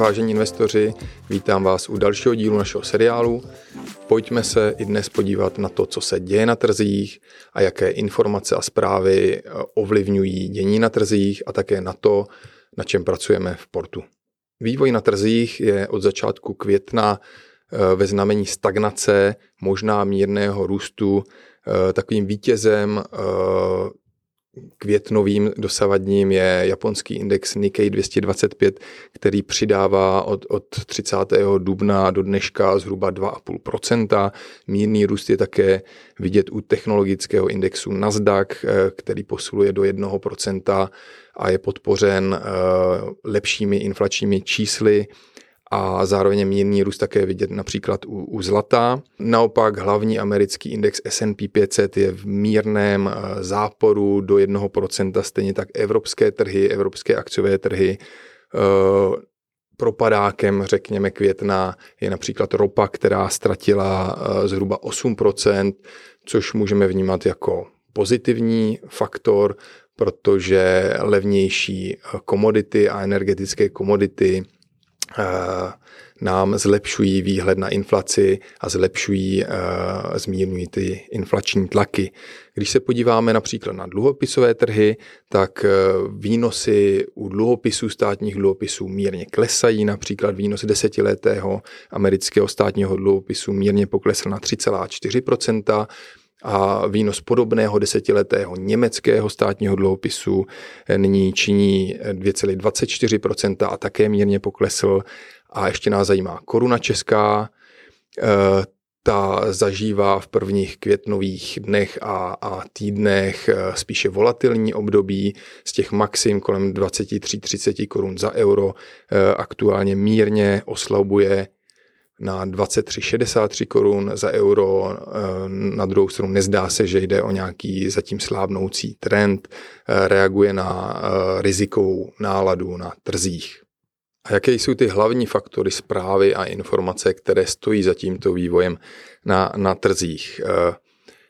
Vážení investoři, vítám vás u dalšího dílu našeho seriálu. Pojďme se i dnes podívat na to, co se děje na trzích a jaké informace a zprávy eh, ovlivňují dění na trzích a také na to, na čem pracujeme v portu. Vývoj na trzích je od začátku května eh, ve znamení stagnace, možná mírného růstu. Eh, takovým vítězem květnovým dosavadním je japonský index Nikkei 225, který přidává od, od 30. dubna do dneška zhruba 2,5%. Mírný růst je také vidět u technologického indexu Nasdaq, eh, který posiluje do 1% a je podpořen eh, lepšími inflačními čísly a zároveň mírný růst také vidět například u, u zlata. Naopak hlavní americký index S&P 500 je v mírném eh, záporu do 1%, stejně tak evropské trhy, evropské akciové trhy. Eh, propadákem, řekněme, května je například ropa, která ztratila eh, zhruba 8%, což můžeme vnímat jako pozitivní faktor, protože levnější komodity a energetické komodity nám zlepšují výhled na inflaci a zlepšují, eh, zmírňují ty inflační tlaky. Když se podíváme například na dluhopisové trhy, tak eh, výnosy u dluhopisů, státních dluhopisů mírně klesají. Například výnos desetiletého amerického státního dluhopisu mírně poklesl na 3,4 a výnos podobného desetiletého německého státního dluhopisu nyní činí 2,24% a také mírně poklesl. A ještě nás zajímá koruna česká, eh, ta zažívá v prvních květnových dnech a, a týdnech eh, spíše volatilní období z těch maxim kolem 23-30 korun za euro. Eh, aktuálně mírně oslabuje na 23,63 korun za euro. Eh, na druhou stranu nezdá se, že jde o nějaký zatím slábnoucí trend, eh, reaguje na eh, rizikovou náladu na trzích. A jaké jsou ty hlavní faktory zprávy a informace, které stojí za tímto vývojem na, na trzích?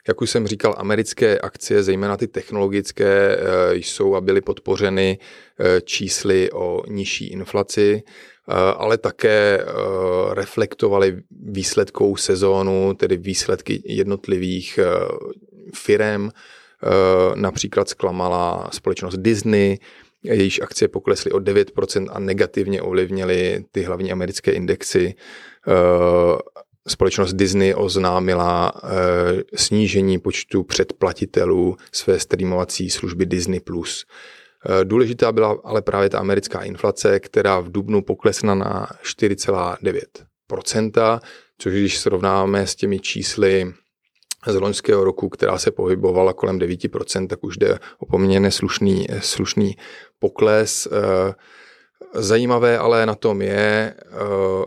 Jak už jsem říkal, americké akcie, zejména ty technologické, jsou a byly podpořeny čísly o nižší inflaci. Eh, ale také eh, reflektovali výsledkou sezónu, tedy výsledky jednotlivých eh, firem. Například zklamala společnost Disney, jejíž akcie poklesly o 9% a negativně ovlivnily ty hlavní americké indexy. Společnost Disney oznámila snížení počtu předplatitelů své streamovací služby Disney+. Eh, důležitá byla ale právě ta americká inflace, která v Dubnu poklesla na 4,9%, což když srovnáme s těmi čísly z loňského roku, která se pohybovala kolem 9%, tak už jde o poměrně slušný, slušný pokles. Zajímavé ale na tom je, eh,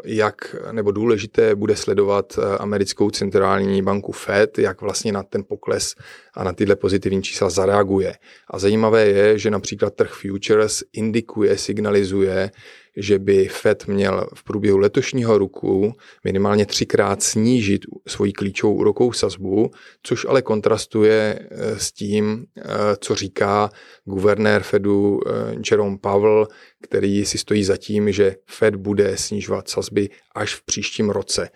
jak nebo důležité bude sledovat eh, americkou centrální banku Fed, jak vlastně na ten pokles a na tyhle pozitivní čísla zareaguje. A zajímavé je, že například trh futures indikuje, signalizuje, že by Fed měl v průběhu letošního roku minimálně třikrát snížit svoji klíčovou úrokovou sazbu, což ale kontrastuje eh, s tím, eh, co říká guvernér Fedu eh, Jerome Powell, který si stojí za tím, že Fed bude snižovat sazby až v příštím roce.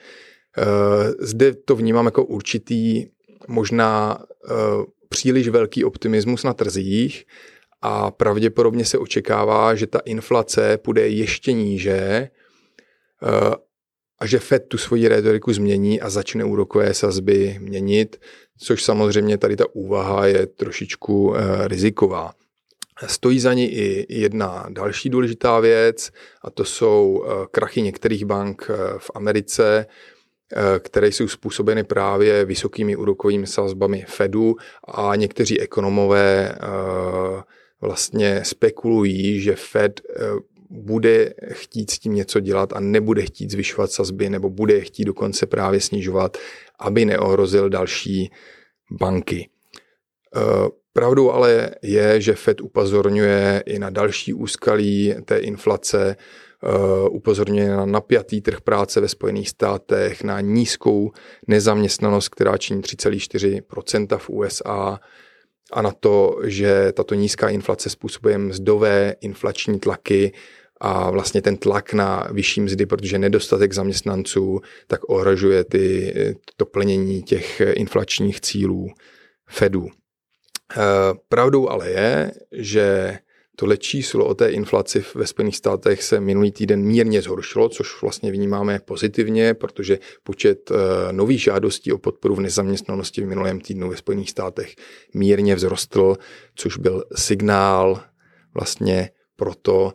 Zde to vnímám jako určitý možná příliš velký optimismus na trzích, a pravděpodobně se očekává, že ta inflace půjde ještě níže eh, a že Fed tu svoji retoriku změní a začne úrokové sazby měnit, což samozřejmě tady ta úvaha je trošičku eh, riziková. Stojí za ní i jedna další důležitá věc, a to jsou eh, krachy některých bank v Americe, které jsou způsobeny právě vysokými úrokovými sazbami Fedu a někteří ekonomové vlastně spekulují, že Fed eh, bude chtít s tím něco dělat a nebude chtít zvyšovat sazby nebo bude chtít dokonce právě snižovat, aby neohrozil další banky. Eh, pravdou ale je, že Fed upozorňuje i na další úskalí té inflace, eh, upozorňuje na napjatý trh práce ve Spojených státech, na nízkou nezaměstnanost, která činí 3,4% v USA, a na to, že tato nízká inflace způsobuje mzdové inflační tlaky a vlastně ten tlak na vyšší mzdy, protože nedostatek zaměstnanců, tak ohrožuje ty, to plnění těch inflačních cílů Fedu. Eh, pravdou ale je, že tohle číslo o té inflaci ve Spojených státech se minulý týden mírně zhoršilo, což vlastně vnímáme pozitivně, protože počet eh, nových žádostí o podporu v nezaměstnanosti v minulém týdnu ve Spojených státech mírně vzrostl, což byl signál vlastně proto,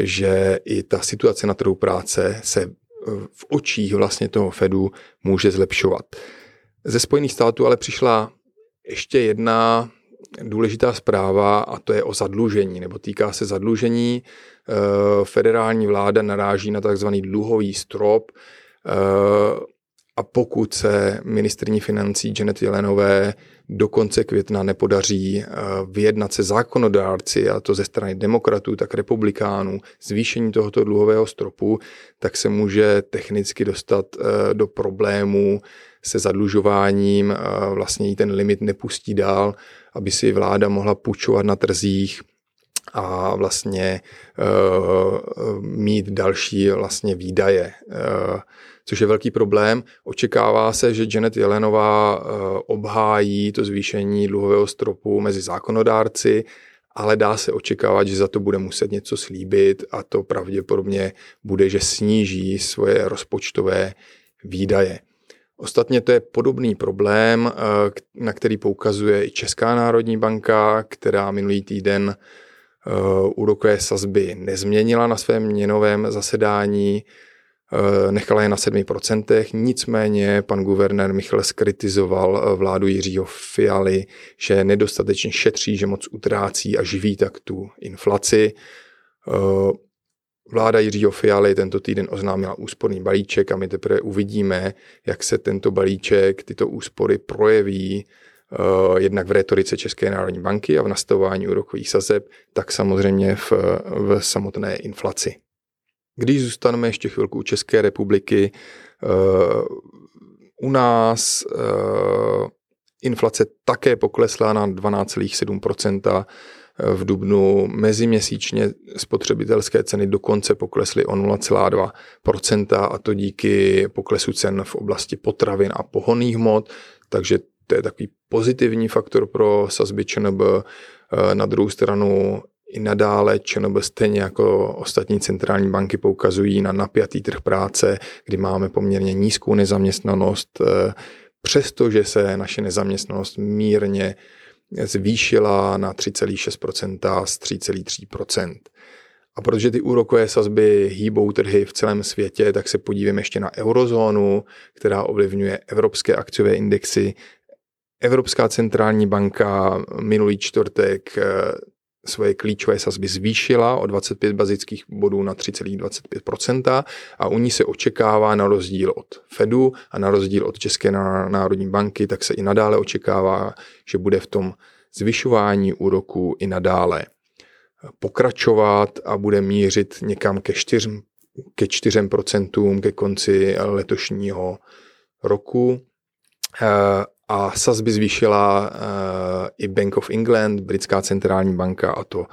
že i ta situace na trhu práce se eh, v očích vlastně toho Fedu může zlepšovat. Ze Spojených států ale přišla ještě jedna důležitá zpráva a to je o zadlužení, nebo týká se zadlužení. Eh, federální vláda naráží na takzvaný dluhový strop eh, a pokud se ministrní financí Janet Jelenové do konce května nepodaří eh, vyjednat se zákonodárci, a to ze strany demokratů, tak republikánů, zvýšení tohoto dluhového stropu, tak se může technicky dostat do problémů se zadlužováním, vlastně jí ten limit nepustí dál, aby si vláda mohla půjčovat na trzích a vlastně uh, mít další vlastně výdaje, uh, což je velký problém. Očekává se, že Janet Jelenová obhájí to zvýšení dluhového stropu mezi zákonodárci, ale dá se očekávat, že za to bude muset něco slíbit a to pravděpodobně bude, že sníží svoje rozpočtové výdaje. Ostatně to je podobný problém, eh, na který poukazuje i Česká národní banka, která minulý týden eh, úrokové sazby nezměnila na svém měnovém zasedání, eh, nechala je na 7%, nicméně pan guvernér Michal skritizoval vládu Jiřího Fialy, že nedostatečně šetří, že moc utrácí a živí tak tu inflaci. Vláda Jiřího Fialy tento týden oznámila úsporný balíček a my teprve uvidíme, jak se tento balíček, tyto úspory projeví uh, jednak v retorice České národní banky a v nastavování úrokových sazeb, tak samozřejmě v, v samotné inflaci. Když zůstaneme ještě chvilku u České republiky, uh, u nás uh, inflace také poklesla na 12,7 v dubnu meziměsíčně spotřebitelské ceny dokonce poklesly o 0,2% a to díky poklesu cen v oblasti potravin a pohonných hmot, takže to je takový pozitivní faktor pro sazby ČNB. Na druhou stranu i nadále ČNB stejně jako ostatní centrální banky poukazují na napjatý trh práce, kdy máme poměrně nízkou nezaměstnanost, přestože se naše nezaměstnanost mírně zvýšila na 3,6% z 3,3%. A protože ty úrokové sazby hýbou trhy v celém světě, tak se podívejme ještě na eurozónu, která ovlivňuje evropské akciové indexy. Evropská centrální banka minulý čtvrtek svoje klíčové sazby zvýšila o 25 bazických bodů na 3,25% a u ní se očekává na rozdíl od Fedu a na rozdíl od České národní banky, tak se i nadále očekává, že bude v tom zvyšování úroku i nadále pokračovat a bude mířit někam ke 4, ke 4% ke konci letošního roku a sazby zvýšila uh, i Bank of England, britská centrální banka, a to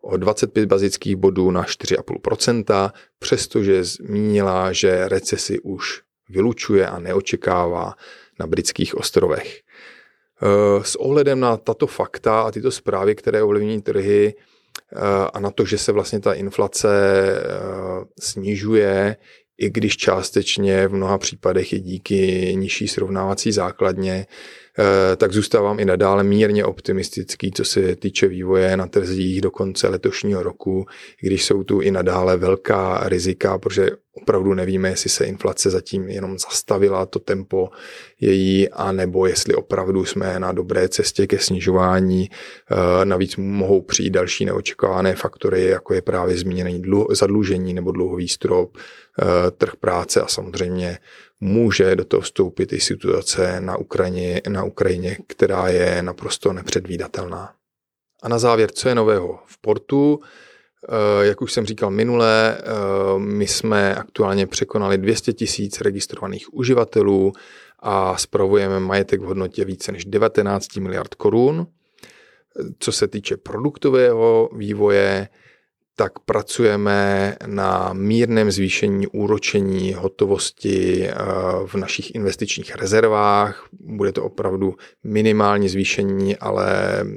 o 25 bazických bodů na 4,5%, přestože zmínila, že recesi už vylučuje a neočekává na britských ostrovech. Uh, s ohledem na tato fakta a tyto zprávy, které ovlivní trhy uh, a na to, že se vlastně ta inflace snižuje, i když částečně v mnoha případech je díky nižší srovnávací základně, tak zůstávám i nadále mírně optimistický, co se týče vývoje na trzích do konce letošního roku, když jsou tu i nadále velká rizika, protože opravdu nevíme, jestli se inflace zatím jenom zastavila, to tempo její, anebo jestli opravdu jsme na dobré cestě ke snižování. Eh, navíc mohou přijít další neočekávané faktory, jako je právě zmíněný zadlužení nebo dluhový strop, eh, trh práce a samozřejmě může do toho vstoupit i situace na Ukrajině, na Ukrajině, která je naprosto nepředvídatelná. A na závěr, co je nového v portu? Eh, jak už jsem říkal minule, eh, my jsme aktuálně překonali 200 tisíc registrovaných uživatelů a spravujeme majetek v hodnotě více než 19 miliard korun. Co se týče produktového vývoje, tak pracujeme na mírném zvýšení úročení hotovosti eh, v našich investičních rezervách. Bude to opravdu minimální zvýšení, ale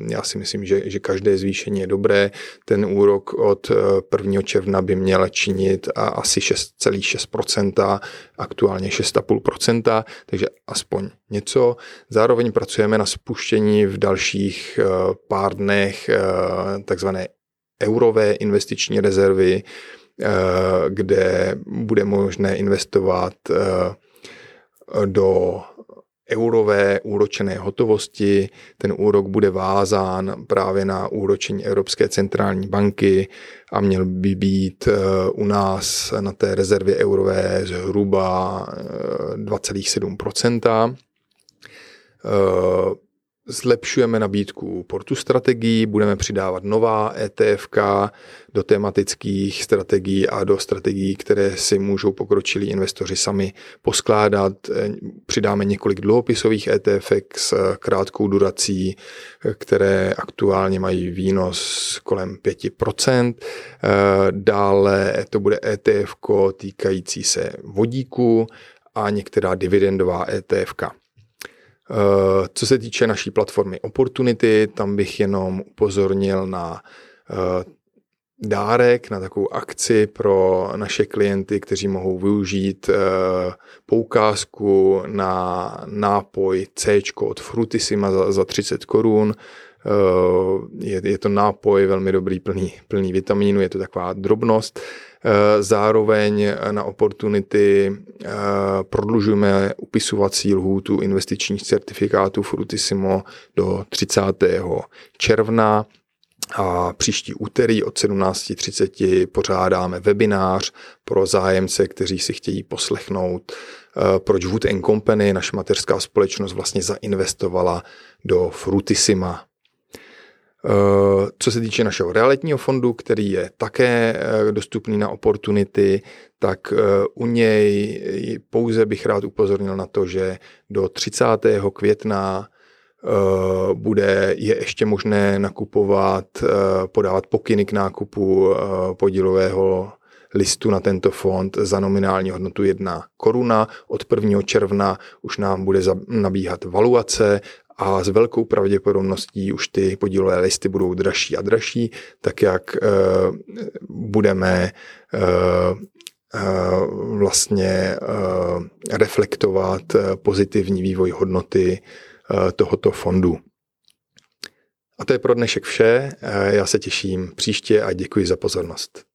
já si myslím, že, že každé zvýšení je dobré. Ten úrok od 1. června by měl činit asi 6,6%, aktuálně 6,5%, takže aspoň něco. Zároveň pracujeme na spuštění v dalších pár dnech takzvané eurové investiční rezervy, eh, kde bude možné investovat eh, do eurové úročené hotovosti. Ten úrok bude vázán právě na úročení Evropské centrální banky a měl by být eh, u nás na té rezervě eurové zhruba 2,7 Zlepšujeme nabídku portu strategií, budeme přidávat nová ETF do tematických strategií a do strategií, které si můžou pokročilí investoři sami poskládat. Přidáme několik dluhopisových ETF s krátkou durací, které aktuálně mají výnos kolem 5%. Dále to bude ETF týkající se vodíku a některá dividendová ETF. Eh, co se týče naší platformy Opportunity, tam bych jenom upozornil na eh, dárek, na takovou akci pro naše klienty, kteří mohou využít eh, poukázku na nápoj C od Frutissima za, za 30 korun. Je, je to nápoj velmi dobrý, plný, plný vitamínu, je to taková drobnost. Eh, zároveň na Opportunity eh, prodlužujeme upisovací lhůtu investičních certifikátů Frutissimo do 30. června a příští úterý od 17.30 pořádáme webinář pro zájemce, kteří si chtějí poslechnout, eh, proč Wood Company, naše mateřská společnost, vlastně zainvestovala do Frutissima. Eh, co se týče našeho realitního fondu, který je také eh, dostupný na Opportunity, tak eh, u něj pouze bych rád upozornil na to, že do 30. května bude, je ještě možné nakupovat, podávat pokyny k nákupu podílového listu na tento fond za nominální hodnotu 1 koruna. Od 1. června už nám bude nabíhat valuace a s velkou pravděpodobností už ty podílové listy budou dražší a dražší, tak jak uh, budeme uh, uh, vlastně reflektovat pozitivní vývoj hodnoty tohoto fondu. A to je pro dnešek vše. Já se těším příště a děkuji za pozornost.